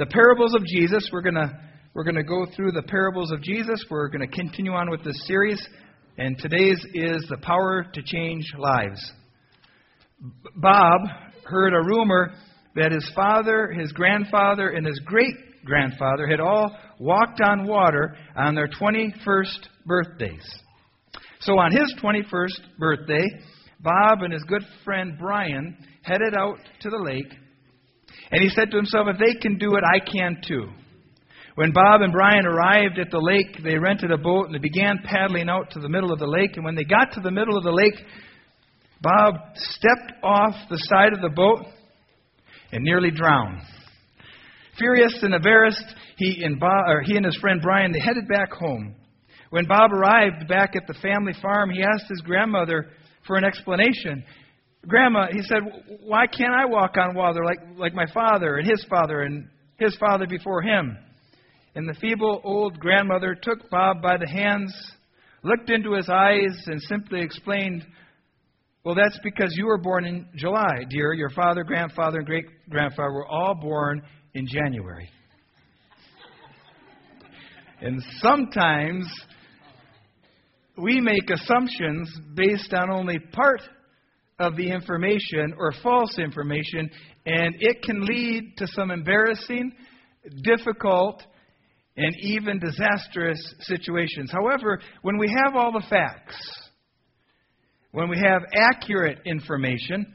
the parables of Jesus. We're going to we're going to go through the parables of Jesus. We're going to continue on with this series. And today's is the power to change lives. Bob heard a rumor that his father, his grandfather, and his great grandfather had all walked on water on their 21st birthdays. So on his 21st birthday, Bob and his good friend Brian headed out to the lake, and he said to himself, If they can do it, I can too. When Bob and Brian arrived at the lake, they rented a boat and they began paddling out to the middle of the lake. And when they got to the middle of the lake, Bob stepped off the side of the boat and nearly drowned. Furious and embarrassed, he and, Bob, he and his friend Brian they headed back home. When Bob arrived back at the family farm, he asked his grandmother for an explanation. Grandma, he said, why can't I walk on water like, like my father and his father and his father before him? And the feeble old grandmother took Bob by the hands, looked into his eyes, and simply explained, Well, that's because you were born in July, dear. Your father, grandfather, and great grandfather were all born in January. and sometimes we make assumptions based on only part of the information or false information, and it can lead to some embarrassing, difficult, and even disastrous situations. However, when we have all the facts, when we have accurate information,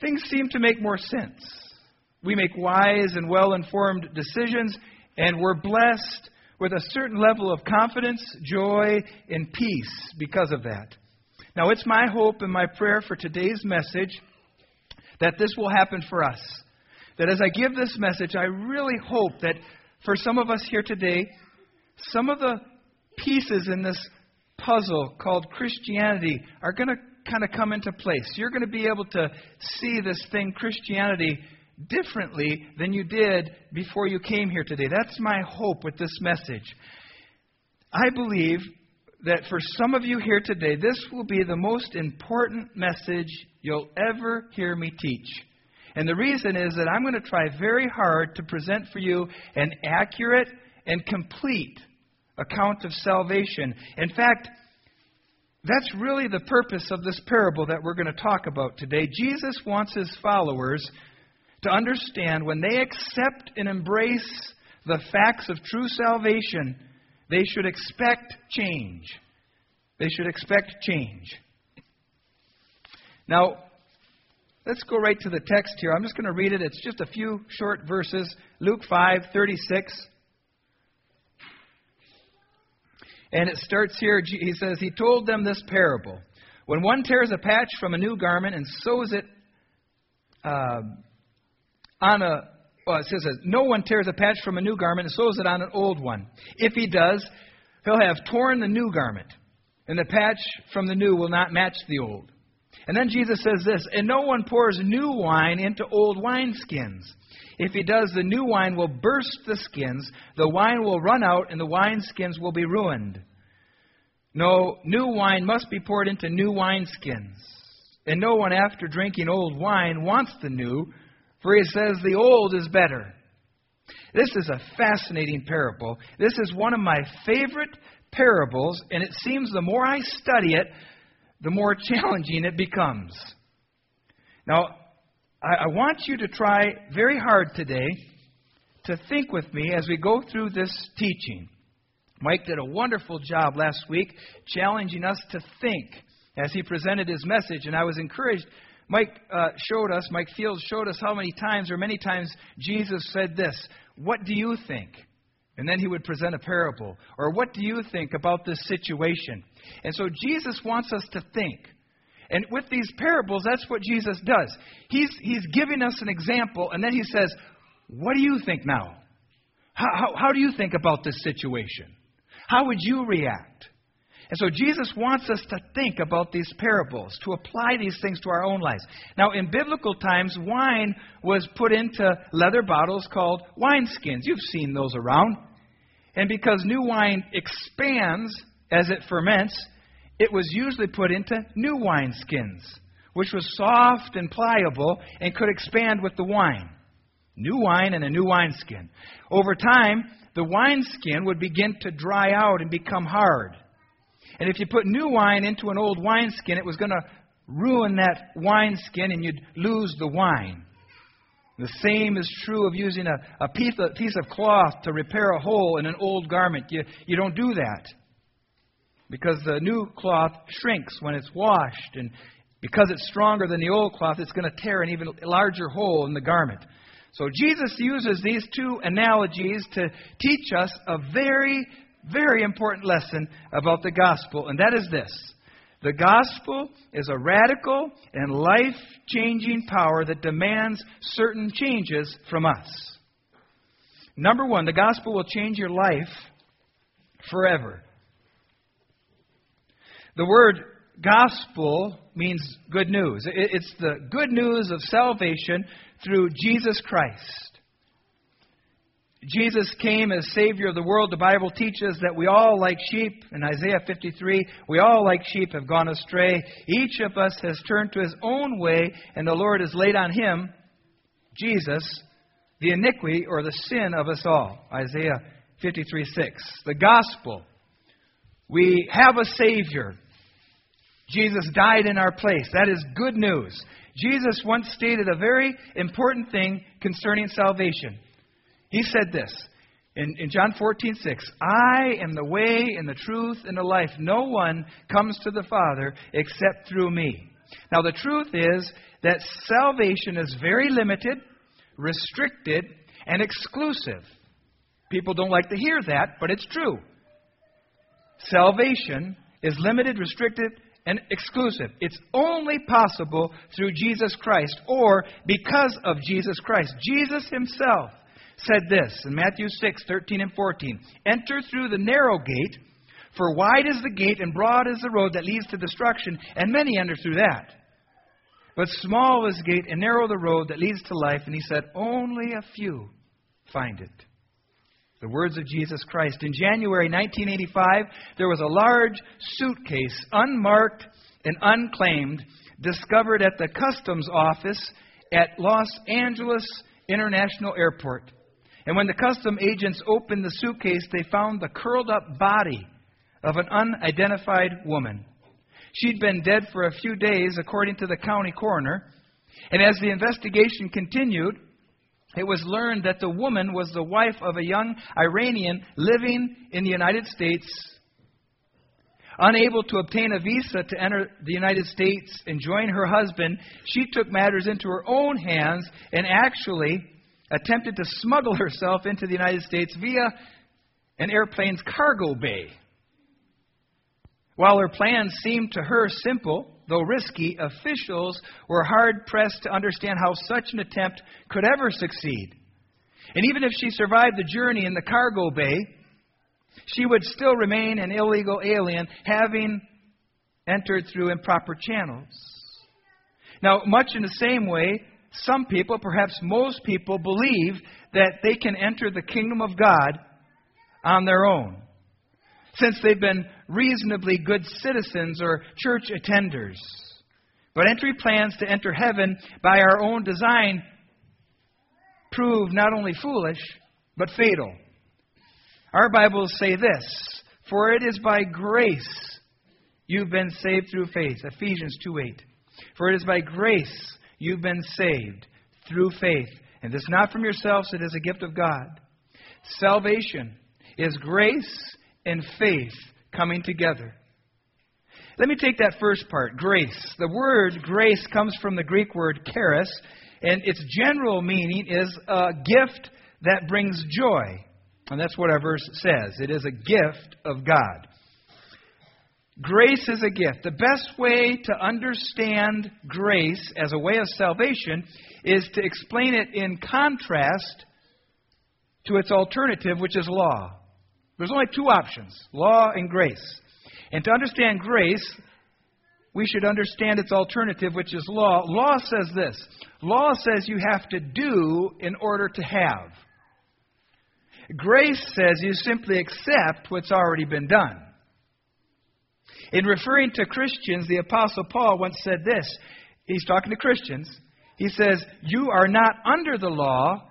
things seem to make more sense. We make wise and well informed decisions, and we're blessed with a certain level of confidence, joy, and peace because of that. Now, it's my hope and my prayer for today's message that this will happen for us. That as I give this message, I really hope that for some of us here today, some of the pieces in this puzzle called Christianity are going to kind of come into place. You're going to be able to see this thing, Christianity, differently than you did before you came here today. That's my hope with this message. I believe that for some of you here today, this will be the most important message you'll ever hear me teach. And the reason is that I'm going to try very hard to present for you an accurate and complete account of salvation. In fact, that's really the purpose of this parable that we're going to talk about today. Jesus wants his followers to understand when they accept and embrace the facts of true salvation, they should expect change. They should expect change. Now, let's go right to the text here. I'm just going to read it. It's just a few short verses. Luke 5 36. And it starts here. He says, He told them this parable. When one tears a patch from a new garment and sews it uh, on a well, it says that no one tears a patch from a new garment and sews it on an old one. If he does, he'll have torn the new garment, and the patch from the new will not match the old. And then Jesus says this, and no one pours new wine into old wineskins. If he does, the new wine will burst the skins, the wine will run out, and the wineskins will be ruined. No, new wine must be poured into new wineskins. And no one, after drinking old wine, wants the new for he says the old is better. This is a fascinating parable. This is one of my favorite parables, and it seems the more I study it, the more challenging it becomes. Now, I, I want you to try very hard today to think with me as we go through this teaching. Mike did a wonderful job last week challenging us to think as he presented his message, and I was encouraged Mike uh, showed us, Mike Fields showed us how many times or many times Jesus said this What do you think? And then he would present a parable. Or what do you think about this situation? And so Jesus wants us to think. And with these parables, that's what Jesus does. He's, he's giving us an example, and then he says, What do you think now? How, how, how do you think about this situation? How would you react? And so Jesus wants us to think about these parables, to apply these things to our own lives. Now, in biblical times, wine was put into leather bottles called wineskins. You've seen those around. And because new wine expands as it ferments, it was usually put into new wineskins, which was soft and pliable and could expand with the wine. New wine and a new wineskin. Over time, the wineskin would begin to dry out and become hard. And if you put new wine into an old wineskin, it was going to ruin that wineskin and you'd lose the wine. The same is true of using a, a piece, of, piece of cloth to repair a hole in an old garment. You, you don't do that because the new cloth shrinks when it's washed. And because it's stronger than the old cloth, it's going to tear an even larger hole in the garment. So Jesus uses these two analogies to teach us a very, very important lesson about the gospel, and that is this. The gospel is a radical and life changing power that demands certain changes from us. Number one, the gospel will change your life forever. The word gospel means good news. It's the good news of salvation through Jesus Christ. Jesus came as Savior of the world. The Bible teaches that we all, like sheep, in Isaiah 53, we all, like sheep, have gone astray. Each of us has turned to his own way, and the Lord has laid on him, Jesus, the iniquity or the sin of us all. Isaiah 53 6. The gospel. We have a Savior. Jesus died in our place. That is good news. Jesus once stated a very important thing concerning salvation. He said this in, in John 14, 6 I am the way and the truth and the life. No one comes to the Father except through me. Now, the truth is that salvation is very limited, restricted, and exclusive. People don't like to hear that, but it's true. Salvation is limited, restricted, and exclusive. It's only possible through Jesus Christ or because of Jesus Christ. Jesus himself said this in Matthew 6, 13 and 14 Enter through the narrow gate, for wide is the gate and broad is the road that leads to destruction, and many enter through that. But small is the gate and narrow the road that leads to life, and he said, Only a few find it. The words of Jesus Christ. In January 1985, there was a large suitcase, unmarked and unclaimed, discovered at the customs office at Los Angeles International Airport. And when the custom agents opened the suitcase, they found the curled up body of an unidentified woman. She'd been dead for a few days, according to the county coroner. And as the investigation continued, it was learned that the woman was the wife of a young Iranian living in the United States. Unable to obtain a visa to enter the United States and join her husband, she took matters into her own hands and actually attempted to smuggle herself into the United States via an airplane's cargo bay. While her plans seemed to her simple, though risky, officials were hard pressed to understand how such an attempt could ever succeed. And even if she survived the journey in the cargo bay, she would still remain an illegal alien, having entered through improper channels. Now, much in the same way, some people, perhaps most people, believe that they can enter the kingdom of God on their own, since they've been reasonably good citizens or church attenders. But entry plans to enter heaven by our own design prove not only foolish, but fatal. Our Bibles say this For it is by grace you've been saved through faith. Ephesians 2 8. For it is by grace you've been saved through faith. And this is not from yourselves, it is a gift of God. Salvation is grace and faith coming together. Let me take that first part, grace. The word grace comes from the Greek word charis, and its general meaning is a gift that brings joy. And that's what our verse says. It is a gift of God. Grace is a gift. The best way to understand grace as a way of salvation is to explain it in contrast to its alternative, which is law. There's only two options law and grace. And to understand grace, we should understand its alternative, which is law. Law says this law says you have to do in order to have. Grace says you simply accept what's already been done. In referring to Christians, the Apostle Paul once said this. He's talking to Christians. He says, You are not under the law,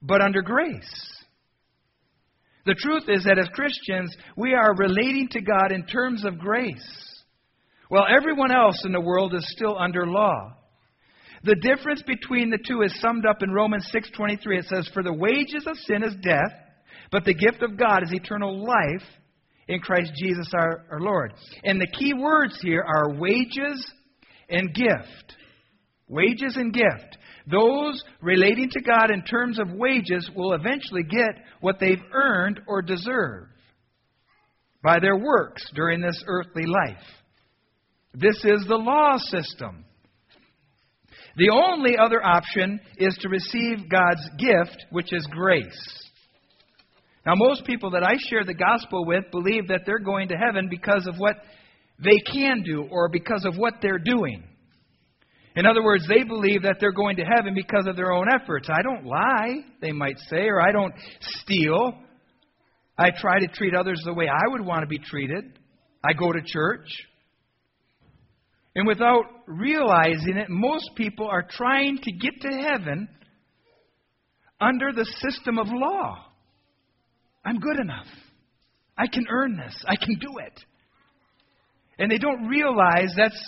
but under grace. The truth is that as Christians, we are relating to God in terms of grace, while everyone else in the world is still under law. The difference between the two is summed up in Romans 6:23. It says, "For the wages of sin is death, but the gift of God is eternal life in Christ Jesus our, our Lord." And the key words here are wages and gift. Wages and gift. Those relating to God in terms of wages will eventually get what they've earned or deserve by their works during this earthly life. This is the law system. The only other option is to receive God's gift, which is grace. Now, most people that I share the gospel with believe that they're going to heaven because of what they can do or because of what they're doing. In other words, they believe that they're going to heaven because of their own efforts. I don't lie, they might say, or I don't steal. I try to treat others the way I would want to be treated. I go to church. And without realizing it, most people are trying to get to heaven under the system of law. I'm good enough. I can earn this. I can do it. And they don't realize that's.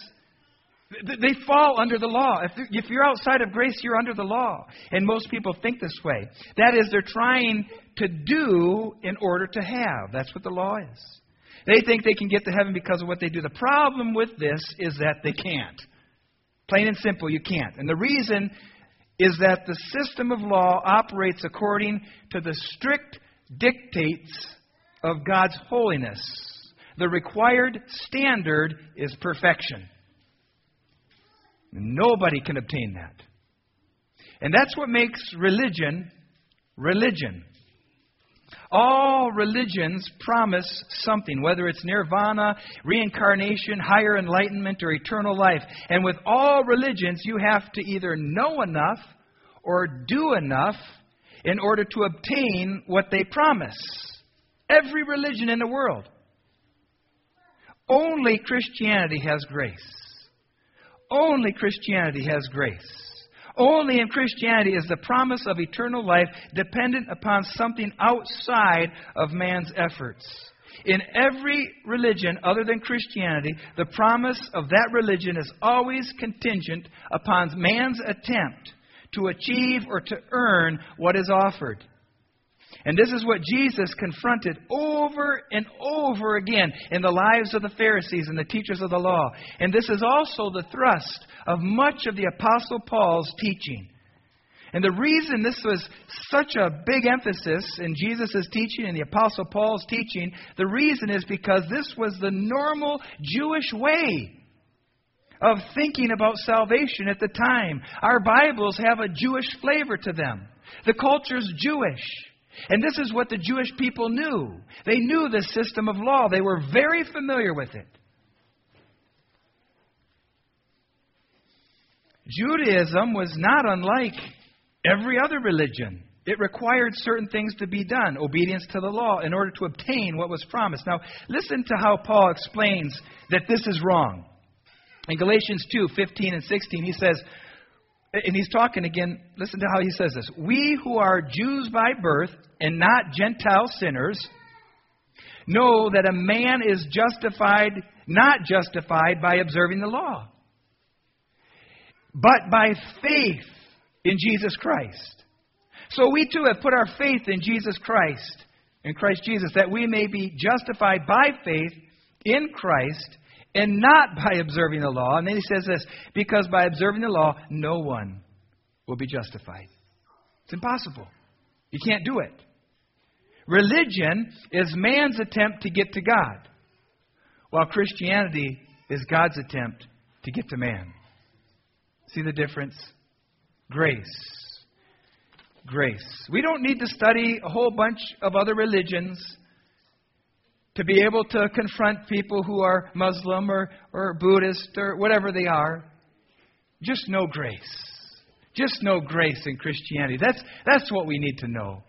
They fall under the law. If you're outside of grace, you're under the law. And most people think this way. That is, they're trying to do in order to have. That's what the law is. They think they can get to heaven because of what they do. The problem with this is that they can't. Plain and simple, you can't. And the reason is that the system of law operates according to the strict dictates of God's holiness. The required standard is perfection. Nobody can obtain that. And that's what makes religion religion. All religions promise something, whether it's nirvana, reincarnation, higher enlightenment, or eternal life. And with all religions, you have to either know enough or do enough in order to obtain what they promise. Every religion in the world. Only Christianity has grace. Only Christianity has grace. Only in Christianity is the promise of eternal life dependent upon something outside of man's efforts. In every religion other than Christianity, the promise of that religion is always contingent upon man's attempt to achieve or to earn what is offered. And this is what Jesus confronted over and over again in the lives of the Pharisees and the teachers of the law. And this is also the thrust of much of the Apostle Paul's teaching. And the reason this was such a big emphasis in Jesus' teaching and the Apostle Paul's teaching, the reason is because this was the normal Jewish way of thinking about salvation at the time. Our Bibles have a Jewish flavor to them. The culture's Jewish. And this is what the Jewish people knew. They knew the system of law, they were very familiar with it. Judaism was not unlike every other religion. It required certain things to be done, obedience to the law, in order to obtain what was promised. Now, listen to how Paul explains that this is wrong. In Galatians 2 15 and 16, he says, and he's talking again, listen to how he says this. We who are Jews by birth and not Gentile sinners know that a man is justified, not justified by observing the law, but by faith in Jesus Christ. So we too have put our faith in Jesus Christ, in Christ Jesus, that we may be justified by faith in Christ and not by observing the law. And then he says this because by observing the law, no one will be justified. It's impossible. You can't do it. Religion is man's attempt to get to God, while Christianity is God's attempt to get to man. See the difference? Grace. Grace. We don't need to study a whole bunch of other religions to be able to confront people who are Muslim or, or Buddhist or whatever they are. Just know grace. Just know grace in Christianity. That's, that's what we need to know.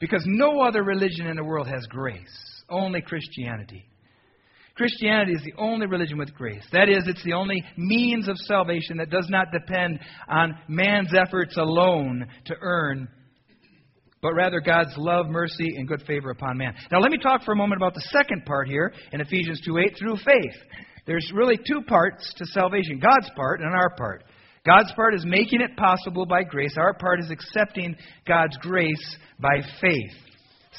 Because no other religion in the world has grace, only Christianity. Christianity is the only religion with grace. That is, it's the only means of salvation that does not depend on man's efforts alone to earn but rather God's love, mercy, and good favor upon man. Now, let me talk for a moment about the second part here in Ephesians 2 8 through faith. There's really two parts to salvation God's part and our part. God's part is making it possible by grace, our part is accepting God's grace by faith.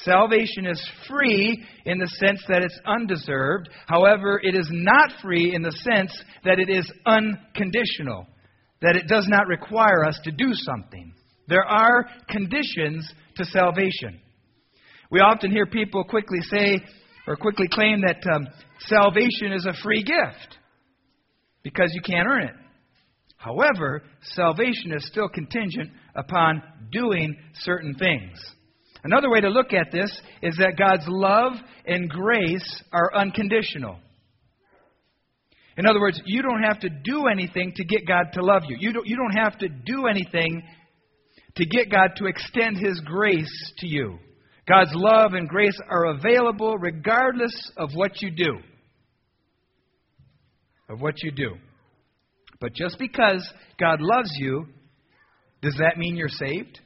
Salvation is free in the sense that it's undeserved. However, it is not free in the sense that it is unconditional, that it does not require us to do something. There are conditions to salvation. We often hear people quickly say or quickly claim that um, salvation is a free gift because you can't earn it. However, salvation is still contingent upon doing certain things. Another way to look at this is that God's love and grace are unconditional. In other words, you don't have to do anything to get God to love you. You don't, you don't have to do anything to get God to extend His grace to you. God's love and grace are available regardless of what you do. Of what you do. But just because God loves you, does that mean you're saved?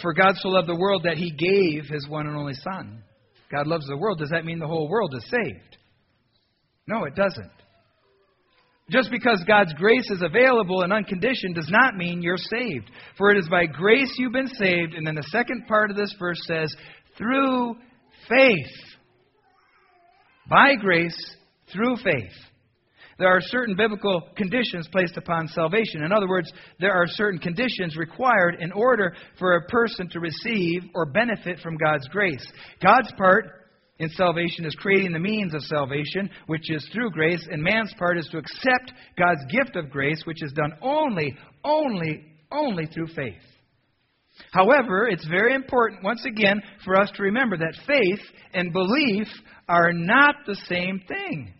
For God so loved the world that he gave his one and only Son. God loves the world. Does that mean the whole world is saved? No, it doesn't. Just because God's grace is available and unconditioned does not mean you're saved. For it is by grace you've been saved. And then the second part of this verse says, through faith. By grace, through faith. There are certain biblical conditions placed upon salvation. In other words, there are certain conditions required in order for a person to receive or benefit from God's grace. God's part in salvation is creating the means of salvation, which is through grace, and man's part is to accept God's gift of grace, which is done only, only, only through faith. However, it's very important, once again, for us to remember that faith and belief are not the same thing.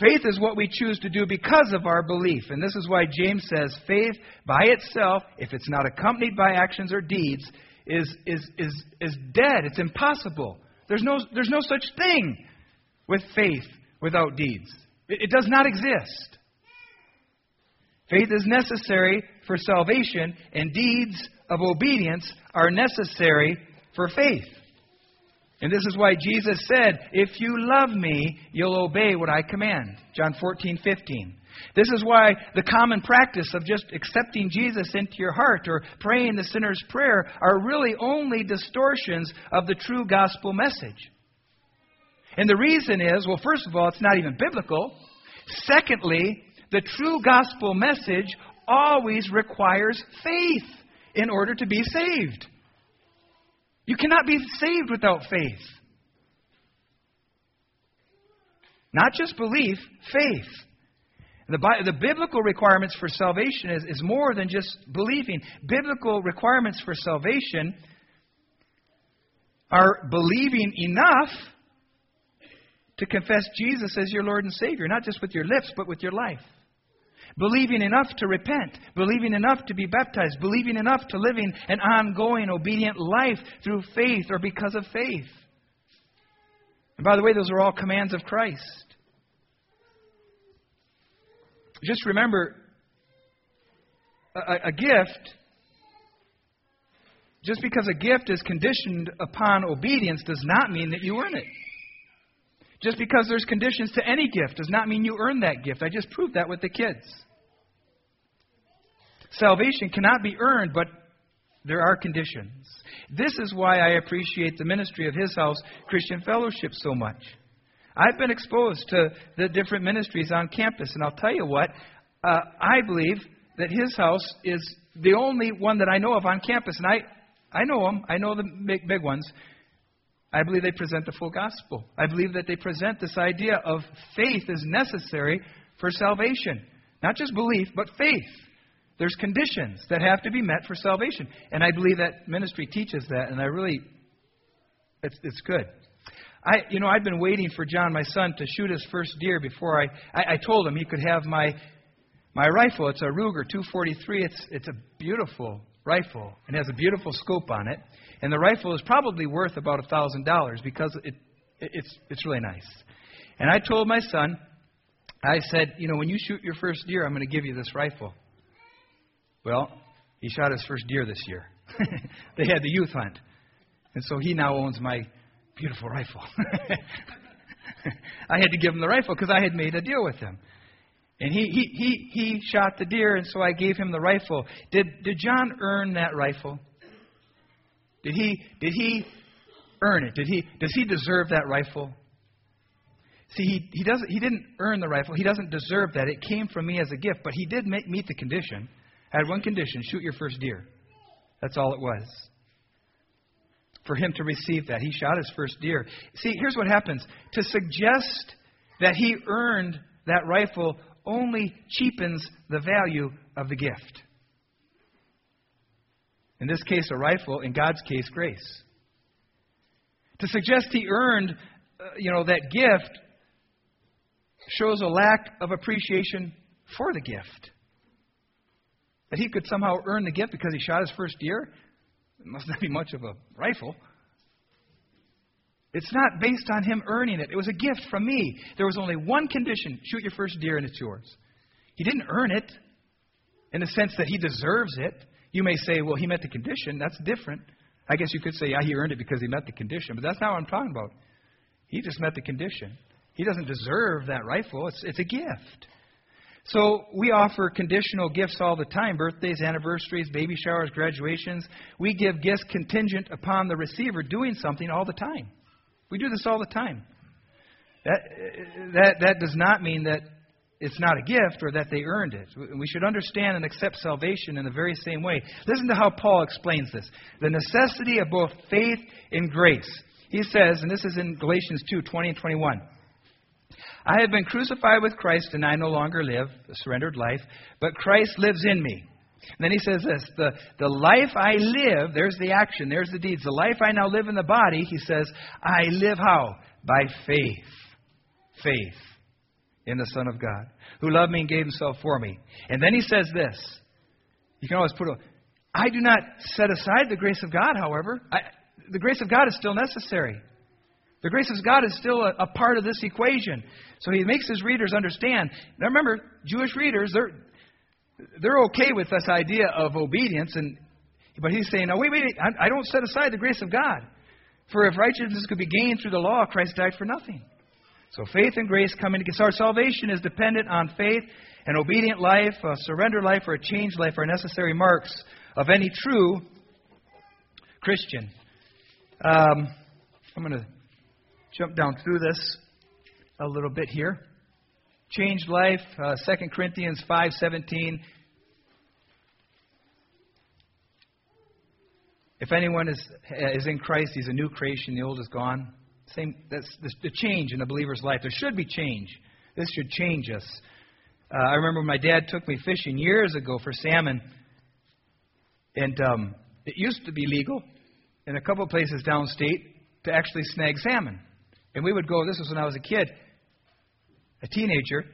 Faith is what we choose to do because of our belief. And this is why James says faith by itself, if it's not accompanied by actions or deeds, is, is, is, is dead. It's impossible. There's no, there's no such thing with faith without deeds. It, it does not exist. Faith is necessary for salvation, and deeds of obedience are necessary for faith. And this is why Jesus said, If you love me, you'll obey what I command. John 14, 15. This is why the common practice of just accepting Jesus into your heart or praying the sinner's prayer are really only distortions of the true gospel message. And the reason is well, first of all, it's not even biblical. Secondly, the true gospel message always requires faith in order to be saved. You cannot be saved without faith. Not just belief, faith. The, the biblical requirements for salvation is, is more than just believing. Biblical requirements for salvation are believing enough to confess Jesus as your Lord and Savior, not just with your lips, but with your life believing enough to repent, believing enough to be baptized, believing enough to living an ongoing obedient life through faith or because of faith. And by the way, those are all commands of Christ. Just remember a, a gift, just because a gift is conditioned upon obedience, does not mean that you earn it. Just because there's conditions to any gift does not mean you earn that gift. I just proved that with the kids. Salvation cannot be earned, but there are conditions. This is why I appreciate the ministry of His House Christian Fellowship so much. I've been exposed to the different ministries on campus, and I'll tell you what, uh, I believe that His House is the only one that I know of on campus, and I, I know them, I know the big, big ones. I believe they present the full gospel. I believe that they present this idea of faith is necessary for salvation. Not just belief, but faith. There's conditions that have to be met for salvation. And I believe that ministry teaches that, and I really, it's, it's good. I, you know, I've been waiting for John, my son, to shoot his first deer before I, I, I told him he could have my, my rifle. It's a Ruger 243. It's, it's a beautiful rifle and has a beautiful scope on it. And the rifle is probably worth about a thousand dollars because it, it, it's, it's really nice. And I told my son, I said, you know, when you shoot your first deer, I'm going to give you this rifle. Well, He shot his first deer this year. they had the youth hunt. And so he now owns my beautiful rifle. I had to give him the rifle because I had made a deal with him. And he, he, he, he shot the deer, and so I gave him the rifle. Did, did John earn that rifle? Did he, did he earn it? Did he, does he deserve that rifle? See, he, he, doesn't, he didn't earn the rifle. He doesn't deserve that. It came from me as a gift, but he did make, meet the condition. Had one condition shoot your first deer. That's all it was. For him to receive that, he shot his first deer. See, here's what happens. To suggest that he earned that rifle only cheapens the value of the gift. In this case, a rifle. In God's case, grace. To suggest he earned, uh, you know, that gift shows a lack of appreciation for the gift. That he could somehow earn the gift because he shot his first deer, it must not be much of a rifle. It's not based on him earning it. It was a gift from me. There was only one condition shoot your first deer and it's yours. He didn't earn it in the sense that he deserves it. You may say, well, he met the condition. That's different. I guess you could say, yeah, he earned it because he met the condition. But that's not what I'm talking about. He just met the condition. He doesn't deserve that rifle, it's, it's a gift. So we offer conditional gifts all the time birthdays, anniversaries, baby showers, graduations. We give gifts contingent upon the receiver doing something all the time. We do this all the time. That, that, that does not mean that it's not a gift or that they earned it. We should understand and accept salvation in the very same way. Listen to how Paul explains this the necessity of both faith and grace. He says, and this is in Galatians 2 20 and 21. I have been crucified with Christ, and I no longer live, a surrendered life, but Christ lives in me. And then he says this the, the life I live, there's the action, there's the deeds. The life I now live in the body, he says, I live how? By faith. Faith in the Son of God, who loved me and gave himself for me. And then he says this. You can always put a, I do not set aside the grace of God, however. I, the grace of God is still necessary. The grace of God is still a, a, part of this equation. So he makes his readers understand. Now remember, Jewish readers, they're, they're okay with this idea of obedience, and, but he's saying, no, wait, wait, I, I don't set aside the grace of God. For if righteousness could be gained through the law, Christ died for nothing. So faith and grace come into so our salvation is dependent on faith. An obedient life, a surrender life, or a changed life are necessary marks of any true Christian. Um, I'm going to jump down through this a little bit here. Changed life, uh, 2 Corinthians 5:17. If anyone is, is in Christ, he's a new creation. The old is gone. Same. That's the change in a believer's life. There should be change. This should change us. Uh, I remember my dad took me fishing years ago for salmon, and um, it used to be legal in a couple of places downstate to actually snag salmon. And we would go. This was when I was a kid a teenager,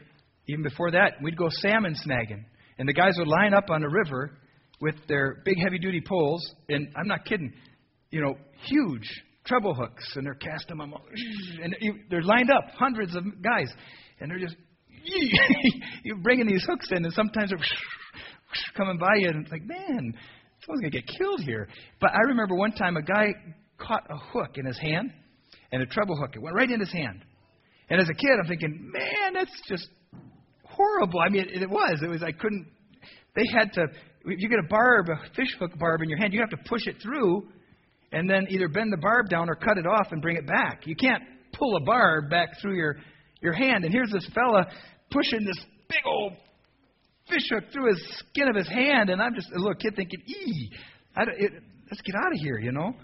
even before that, we'd go salmon snagging. And the guys would line up on the river with their big heavy duty poles, and I'm not kidding, you know, huge treble hooks, and they're casting them, and they're lined up, hundreds of guys, and they're just you're bringing these hooks in, and sometimes they're coming by you, and it's like, man, someone's gonna get killed here. But I remember one time a guy caught a hook in his hand, and a treble hook. It went right in his hand. And as a kid, I'm thinking, man, that's just horrible. I mean, it, it was. It was. I couldn't. They had to. If you get a barb, a fish hook barb in your hand, you have to push it through, and then either bend the barb down or cut it off and bring it back. You can't pull a barb back through your your hand. And here's this fella pushing this big old fish hook through his skin of his hand, and I'm just a little kid thinking, ee, I, it, let's get out of here, you know.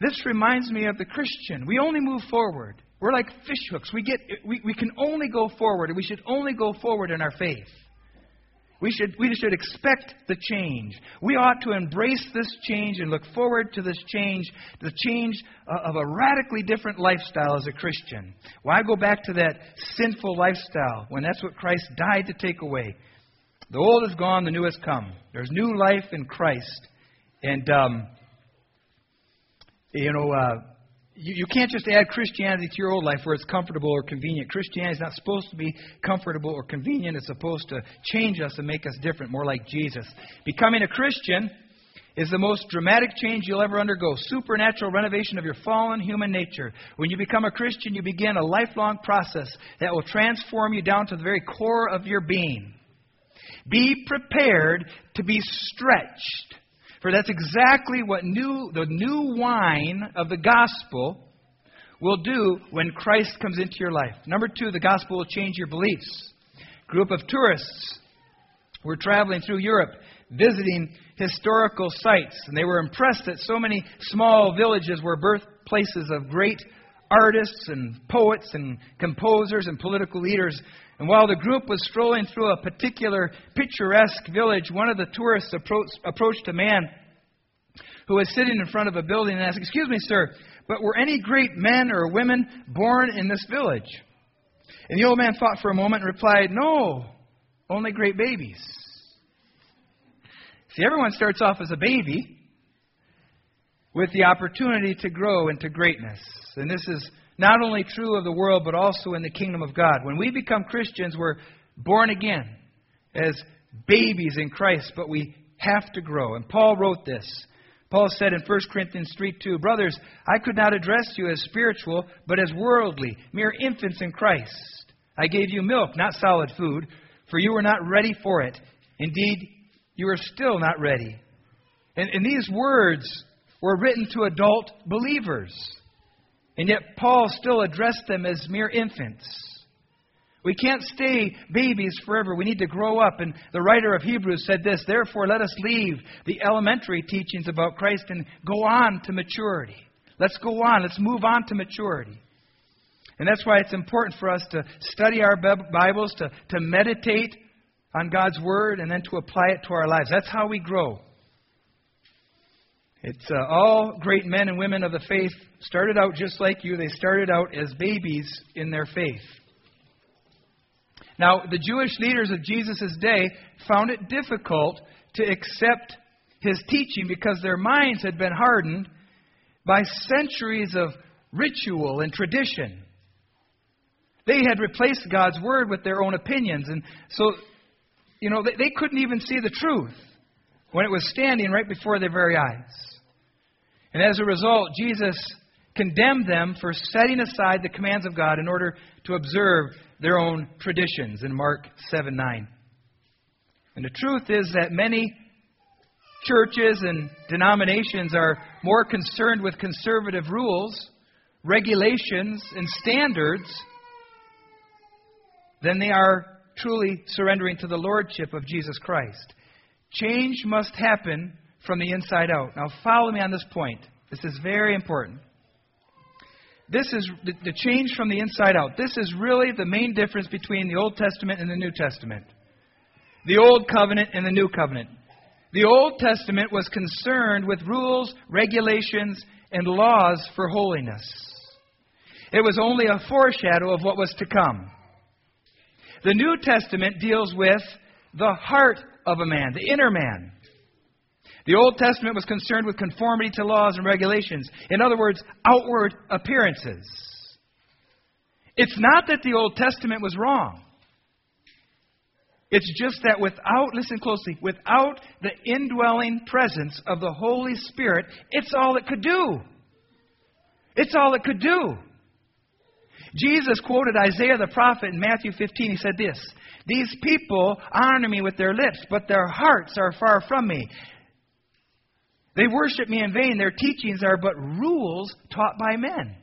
This reminds me of the Christian. We only move forward. We're like fish hooks. We, get, we, we can only go forward, and we should only go forward in our faith. We should, we should expect the change. We ought to embrace this change and look forward to this change, the change of a radically different lifestyle as a Christian. Why go back to that sinful lifestyle when that's what Christ died to take away? The old is gone, the new has come. There's new life in Christ. And, um, you know, uh, you, you can't just add Christianity to your old life where it's comfortable or convenient. Christianity is not supposed to be comfortable or convenient. It's supposed to change us and make us different, more like Jesus. Becoming a Christian is the most dramatic change you'll ever undergo. Supernatural renovation of your fallen human nature. When you become a Christian, you begin a lifelong process that will transform you down to the very core of your being. Be prepared to be stretched. For that's exactly what new, the new wine of the gospel will do when Christ comes into your life. Number two, the gospel will change your beliefs. Group of tourists were traveling through Europe, visiting historical sites, and they were impressed that so many small villages were birthplaces of great artists and poets and composers and political leaders. And while the group was strolling through a particular picturesque village, one of the tourists approached, approached a man who was sitting in front of a building and asked, Excuse me, sir, but were any great men or women born in this village? And the old man thought for a moment and replied, No, only great babies. See, everyone starts off as a baby with the opportunity to grow into greatness. And this is not only true of the world, but also in the kingdom of God. When we become Christians, we're born again as babies in Christ, but we have to grow. And Paul wrote this. Paul said in 1 Corinthians 3 2, Brothers, I could not address you as spiritual, but as worldly, mere infants in Christ. I gave you milk, not solid food, for you were not ready for it. Indeed, you are still not ready. And, and these words were written to adult believers. And yet, Paul still addressed them as mere infants. We can't stay babies forever. We need to grow up. And the writer of Hebrews said this Therefore, let us leave the elementary teachings about Christ and go on to maturity. Let's go on. Let's move on to maturity. And that's why it's important for us to study our Bibles, to, to meditate on God's Word, and then to apply it to our lives. That's how we grow. It's uh, all great men and women of the faith started out just like you. They started out as babies in their faith. Now, the Jewish leaders of Jesus' day found it difficult to accept his teaching because their minds had been hardened by centuries of ritual and tradition. They had replaced God's word with their own opinions. And so, you know, they, they couldn't even see the truth when it was standing right before their very eyes. And as a result, Jesus condemned them for setting aside the commands of God in order to observe their own traditions in Mark 7 9. And the truth is that many churches and denominations are more concerned with conservative rules, regulations, and standards than they are truly surrendering to the Lordship of Jesus Christ. Change must happen from the inside out. Now, follow me on this point. This is very important. This is the change from the inside out. This is really the main difference between the Old Testament and the New Testament. The Old Covenant and the New Covenant. The Old Testament was concerned with rules, regulations, and laws for holiness. It was only a foreshadow of what was to come. The New Testament deals with the heart of a man, the inner man. The Old Testament was concerned with conformity to laws and regulations. In other words, outward appearances. It's not that the Old Testament was wrong. It's just that without, listen closely, without the indwelling presence of the Holy Spirit, it's all it could do. It's all it could do. Jesus quoted Isaiah the prophet in Matthew 15. He said this These people honor me with their lips, but their hearts are far from me. They worship me in vain. Their teachings are but rules taught by men.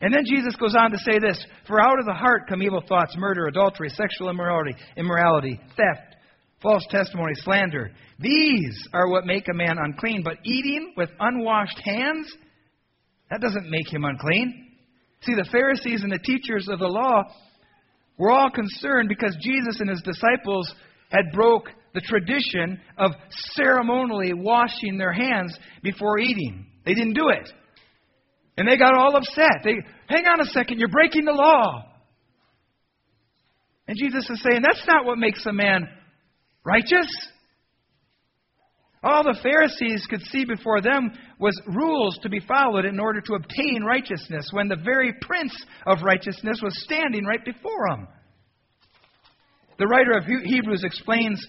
And then Jesus goes on to say this For out of the heart come evil thoughts, murder, adultery, sexual immorality, immorality, theft, false testimony, slander. These are what make a man unclean. But eating with unwashed hands, that doesn't make him unclean. See, the Pharisees and the teachers of the law were all concerned because Jesus and his disciples had broke the tradition of ceremonially washing their hands before eating. They didn't do it. And they got all upset. They, hang on a second, you're breaking the law. And Jesus is saying, that's not what makes a man righteous. All the Pharisees could see before them was rules to be followed in order to obtain righteousness, when the very Prince of righteousness was standing right before them. The writer of Hebrews explains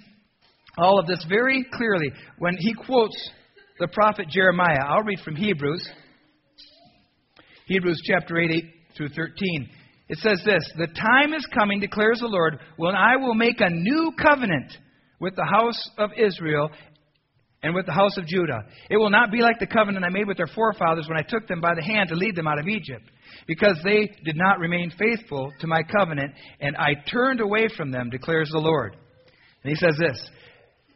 all of this very clearly when he quotes the prophet Jeremiah. I'll read from Hebrews. Hebrews chapter 8, 8 through 13. It says this The time is coming, declares the Lord, when I will make a new covenant with the house of Israel and with the house of Judah. It will not be like the covenant I made with their forefathers when I took them by the hand to lead them out of Egypt, because they did not remain faithful to my covenant, and I turned away from them, declares the Lord. And he says this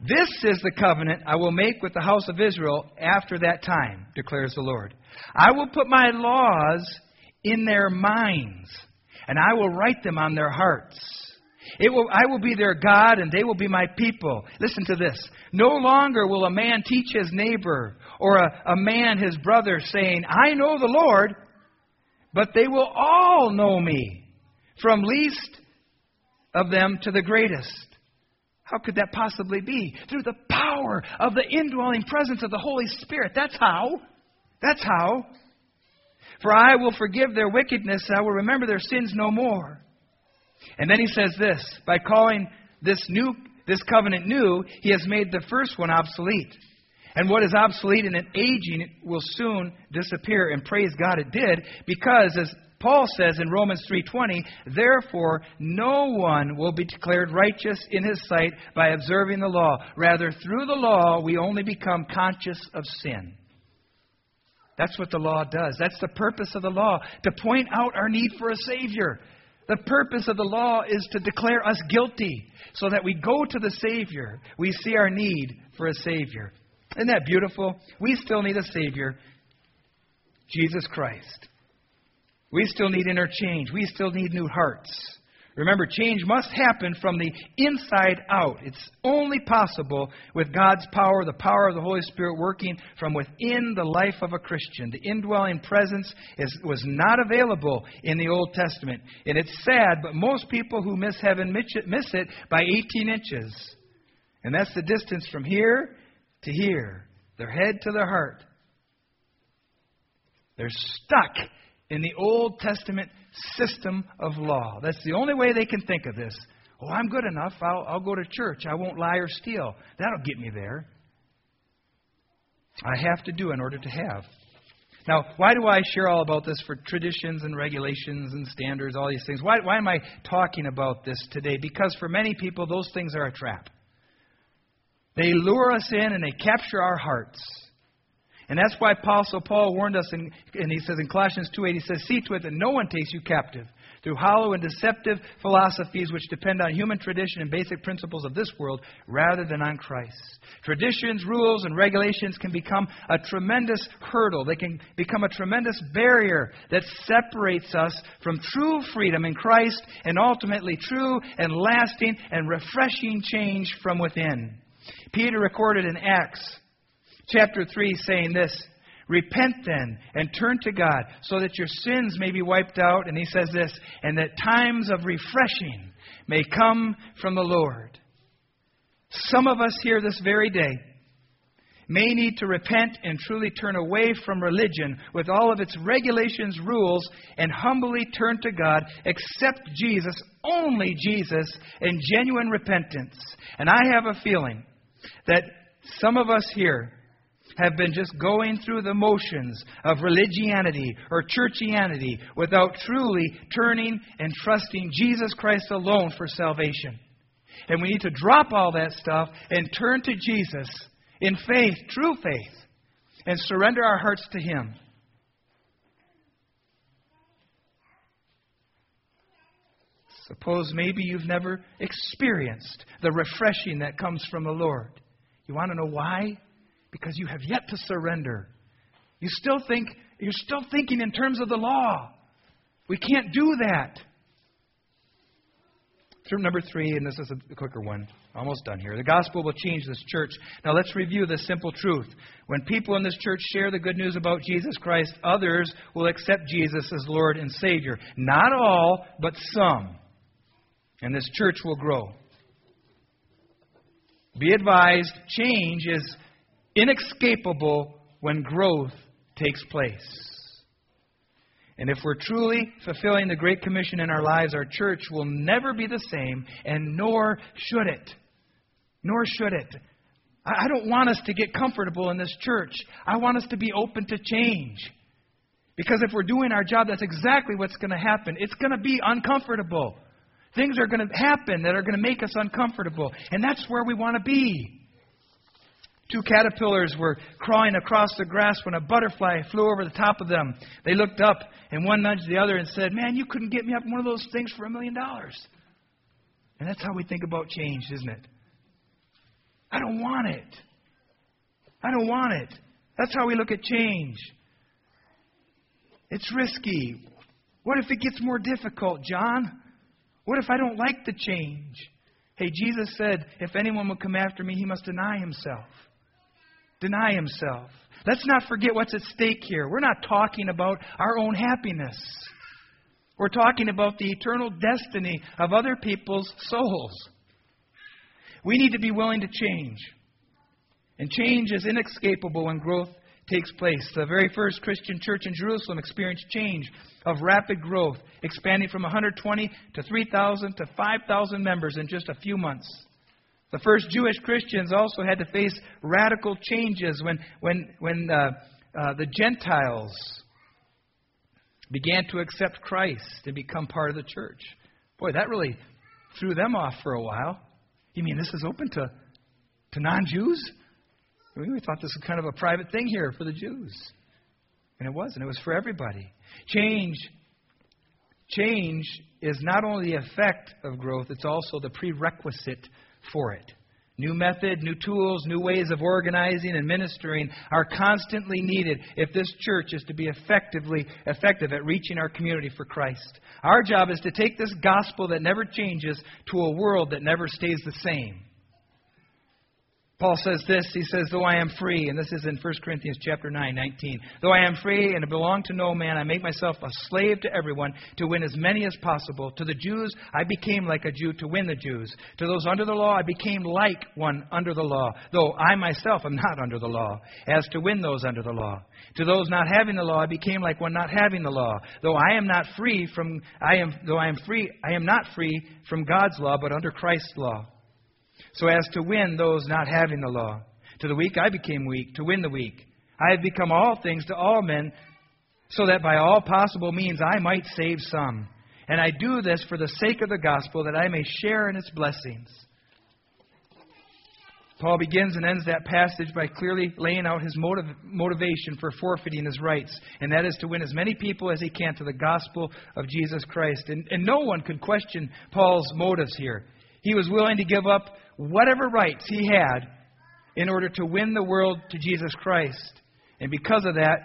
This is the covenant I will make with the house of Israel after that time, declares the Lord. I will put my laws in their minds and I will write them on their hearts. It will, I will be their God, and they will be my people. Listen to this. No longer will a man teach his neighbor or a, a man his brother, saying, I know the Lord, but they will all know me, from least of them to the greatest. How could that possibly be? Through the power of the indwelling presence of the Holy Spirit. That's how. That's how. For I will forgive their wickedness, I will remember their sins no more. And then he says this by calling this new this covenant new, he has made the first one obsolete. And what is obsolete and aging will soon disappear. And praise God it did, because as Paul says in Romans 3:20, therefore no one will be declared righteous in his sight by observing the law. Rather, through the law we only become conscious of sin. That's what the law does. That's the purpose of the law, to point out our need for a Savior. The purpose of the law is to declare us guilty so that we go to the Savior. We see our need for a Savior. Isn't that beautiful? We still need a Savior, Jesus Christ. We still need interchange. We still need new hearts. Remember, change must happen from the inside out. It's only possible with God's power, the power of the Holy Spirit working from within the life of a Christian. The indwelling presence is, was not available in the Old Testament. And it's sad, but most people who miss heaven miss it by 18 inches. And that's the distance from here to here, their head to their heart. They're stuck in the Old Testament system of law. That's the only way they can think of this. Oh, I'm good enough. I'll, I'll go to church. I won't lie or steal. That'll get me there. I have to do in order to have. Now, why do I share all about this for traditions and regulations and standards, all these things? Why, why am I talking about this today? Because for many people, those things are a trap. They lure us in and they capture our hearts. And that's why Apostle Paul warned us, in, and he says in Colossians 2.8, he says, See to it that no one takes you captive through hollow and deceptive philosophies which depend on human tradition and basic principles of this world rather than on Christ. Traditions, rules, and regulations can become a tremendous hurdle. They can become a tremendous barrier that separates us from true freedom in Christ and ultimately true and lasting and refreshing change from within. Peter recorded in Acts chapter 3 saying this Repent then and turn to God so that your sins may be wiped out. And he says this, and that times of refreshing may come from the Lord. Some of us here this very day may need to repent and truly turn away from religion with all of its regulations, rules, and humbly turn to God, accept Jesus, only Jesus, in genuine repentance. And I have a feeling that some of us here have been just going through the motions of religianity or churchianity without truly turning and trusting Jesus Christ alone for salvation. And we need to drop all that stuff and turn to Jesus in faith, true faith, and surrender our hearts to Him. Suppose maybe you've never experienced the refreshing that comes from the Lord. You want to know why? Because you have yet to surrender. You still think you're still thinking in terms of the law. We can't do that. Through number three, and this is a quicker one. Almost done here. The gospel will change this church. Now let's review the simple truth. When people in this church share the good news about Jesus Christ, others will accept Jesus as Lord and Savior. Not all, but some. And this church will grow. Be advised, change is inescapable when growth takes place. And if we're truly fulfilling the Great Commission in our lives, our church will never be the same, and nor should it. Nor should it. I don't want us to get comfortable in this church. I want us to be open to change. Because if we're doing our job, that's exactly what's going to happen. It's going to be uncomfortable. Things are going to happen that are going to make us uncomfortable. And that's where we want to be. Two caterpillars were crawling across the grass when a butterfly flew over the top of them. They looked up, and one nudged the other and said, Man, you couldn't get me up one of those things for a million dollars. And that's how we think about change, isn't it? I don't want it. I don't want it. That's how we look at change. It's risky. What if it gets more difficult, John? What if I don't like the change? Hey, Jesus said, If anyone will come after me, he must deny himself deny himself. Let's not forget what's at stake here. We're not talking about our own happiness. We're talking about the eternal destiny of other people's souls. We need to be willing to change. And change is inescapable when growth takes place. The very first Christian church in Jerusalem experienced change of rapid growth, expanding from 120 to 3,000 to 5,000 members in just a few months. The first Jewish Christians also had to face radical changes when, when, when uh, uh, the Gentiles began to accept Christ and become part of the church. Boy, that really threw them off for a while. You mean this is open to, to non Jews? We thought this was kind of a private thing here for the Jews. And it wasn't, it was for everybody. Change change is not only the effect of growth, it's also the prerequisite for it. New method, new tools, new ways of organizing and ministering are constantly needed if this church is to be effectively effective at reaching our community for Christ. Our job is to take this gospel that never changes to a world that never stays the same. Paul says this, he says, Though I am free, and this is in 1 Corinthians chapter 9, 19. Though I am free and belong to no man, I make myself a slave to everyone to win as many as possible. To the Jews, I became like a Jew to win the Jews. To those under the law, I became like one under the law, though I myself am not under the law, as to win those under the law. To those not having the law, I became like one not having the law. Though I am not free from I am though I am free, I am not free from God's law, but under Christ's law so as to win those not having the law. To the weak I became weak, to win the weak. I have become all things to all men, so that by all possible means I might save some. And I do this for the sake of the gospel, that I may share in its blessings. Paul begins and ends that passage by clearly laying out his motiv- motivation for forfeiting his rights, and that is to win as many people as he can to the gospel of Jesus Christ. And, and no one could question Paul's motives here. He was willing to give up whatever rights he had in order to win the world to Jesus Christ. And because of that,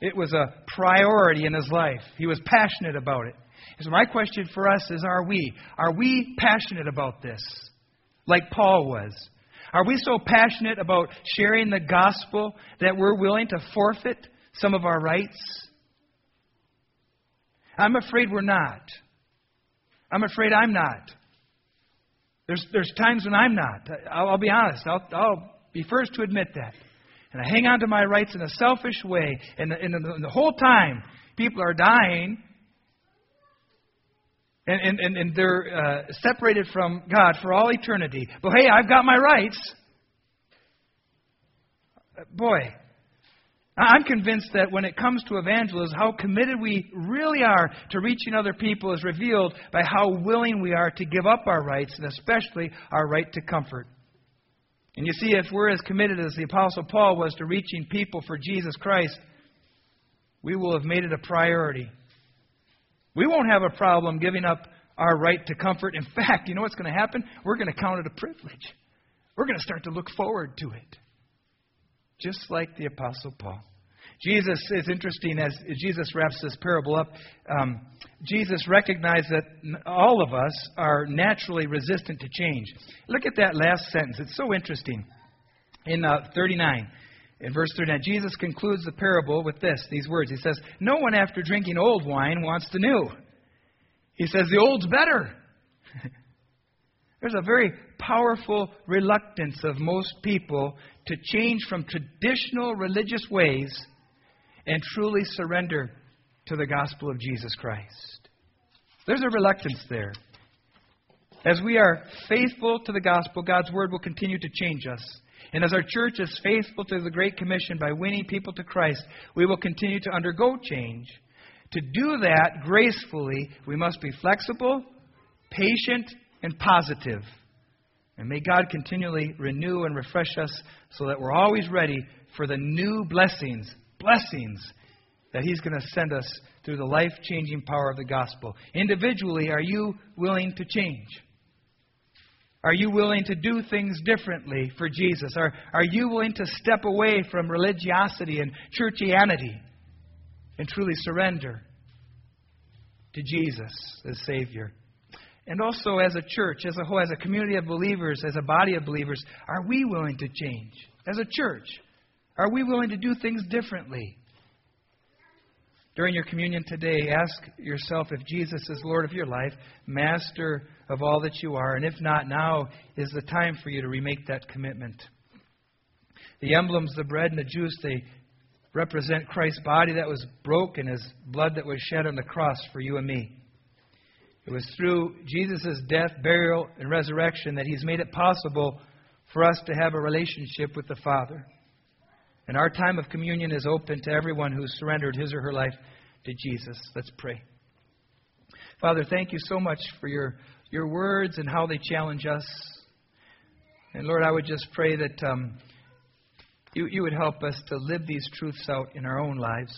it was a priority in his life. He was passionate about it. So, my question for us is are we? Are we passionate about this? Like Paul was? Are we so passionate about sharing the gospel that we're willing to forfeit some of our rights? I'm afraid we're not. I'm afraid I'm not. There's, there's times when I'm not. I'll, I'll be honest. I'll, I'll be first to admit that. And I hang on to my rights in a selfish way. And and and the whole time, people are dying. And, and, and, and they're uh, separated from God for all eternity. But hey, I've got my rights. Boy, I'm convinced that when it comes to evangelism, how committed we really are to reaching other people is revealed by how willing we are to give up our rights, and especially our right to comfort. And you see, if we're as committed as the Apostle Paul was to reaching people for Jesus Christ, we will have made it a priority. We won't have a problem giving up our right to comfort. In fact, you know what's going to happen? We're going to count it a privilege. We're going to start to look forward to it just like the Apostle Paul. Jesus is interesting as Jesus wraps this parable up. Um, Jesus recognized that all of us are naturally resistant to change. Look at that last sentence. It's so interesting. In uh, 39, in verse 39, Jesus concludes the parable with this, these words. He says, No one after drinking old wine wants the new. He says, The old's better. There's a very powerful reluctance of most people to change from traditional religious ways and truly surrender to the gospel of Jesus Christ. There's a reluctance there. As we are faithful to the gospel, God's word will continue to change us. And as our church is faithful to the Great Commission by winning people to Christ, we will continue to undergo change. To do that gracefully, we must be flexible, patient, and positive. And may God continually renew and refresh us so that we're always ready for the new blessings, blessings that He's going to send us through the life changing power of the gospel. Individually, are you willing to change? Are you willing to do things differently for Jesus? Are, are you willing to step away from religiosity and churchianity and truly surrender to Jesus as Savior? And also, as a church, as a whole, as a community of believers, as a body of believers, are we willing to change? As a church, are we willing to do things differently? During your communion today, ask yourself if Jesus is Lord of your life, Master of all that you are, and if not, now is the time for you to remake that commitment. The emblems, the bread and the juice, they represent Christ's body that was broken, his blood that was shed on the cross for you and me. It was through Jesus' death, burial, and resurrection that He's made it possible for us to have a relationship with the Father. And our time of communion is open to everyone who's surrendered his or her life to Jesus. Let's pray. Father, thank you so much for your, your words and how they challenge us. And Lord, I would just pray that um, you, you would help us to live these truths out in our own lives.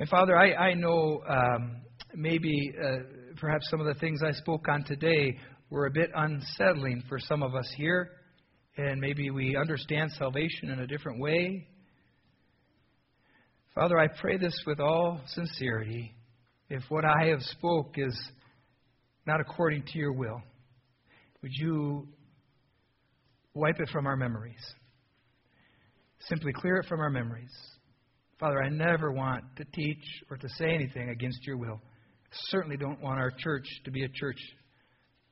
And Father, I, I know um, maybe uh, perhaps some of the things I spoke on today were a bit unsettling for some of us here, and maybe we understand salvation in a different way. Father, I pray this with all sincerity. If what I have spoke is not according to your will, would you wipe it from our memories? Simply clear it from our memories. Father, I never want to teach or to say anything against your will certainly don't want our church to be a church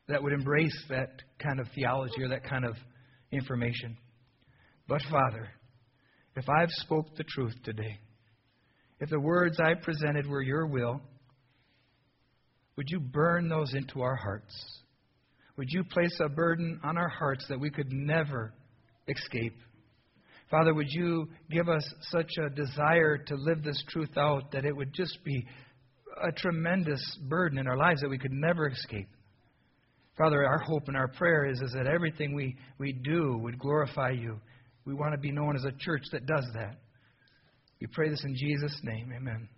that would embrace that kind of theology or that kind of information. But, Father, if I've spoke the truth today, if the words I presented were your will, would you burn those into our hearts? Would you place a burden on our hearts that we could never escape? Father, would you give us such a desire to live this truth out that it would just be a tremendous burden in our lives that we could never escape. Father, our hope and our prayer is, is that everything we, we do would glorify you. We want to be known as a church that does that. We pray this in Jesus' name. Amen.